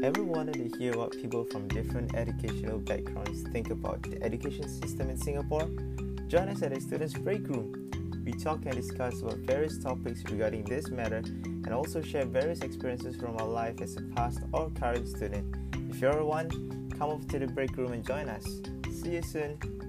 Ever wanted to hear what people from different educational backgrounds think about the education system in Singapore? Join us at the Students' Break Room. We talk and discuss about various topics regarding this matter and also share various experiences from our life as a past or current student. If you're one, come over to the break room and join us. See you soon.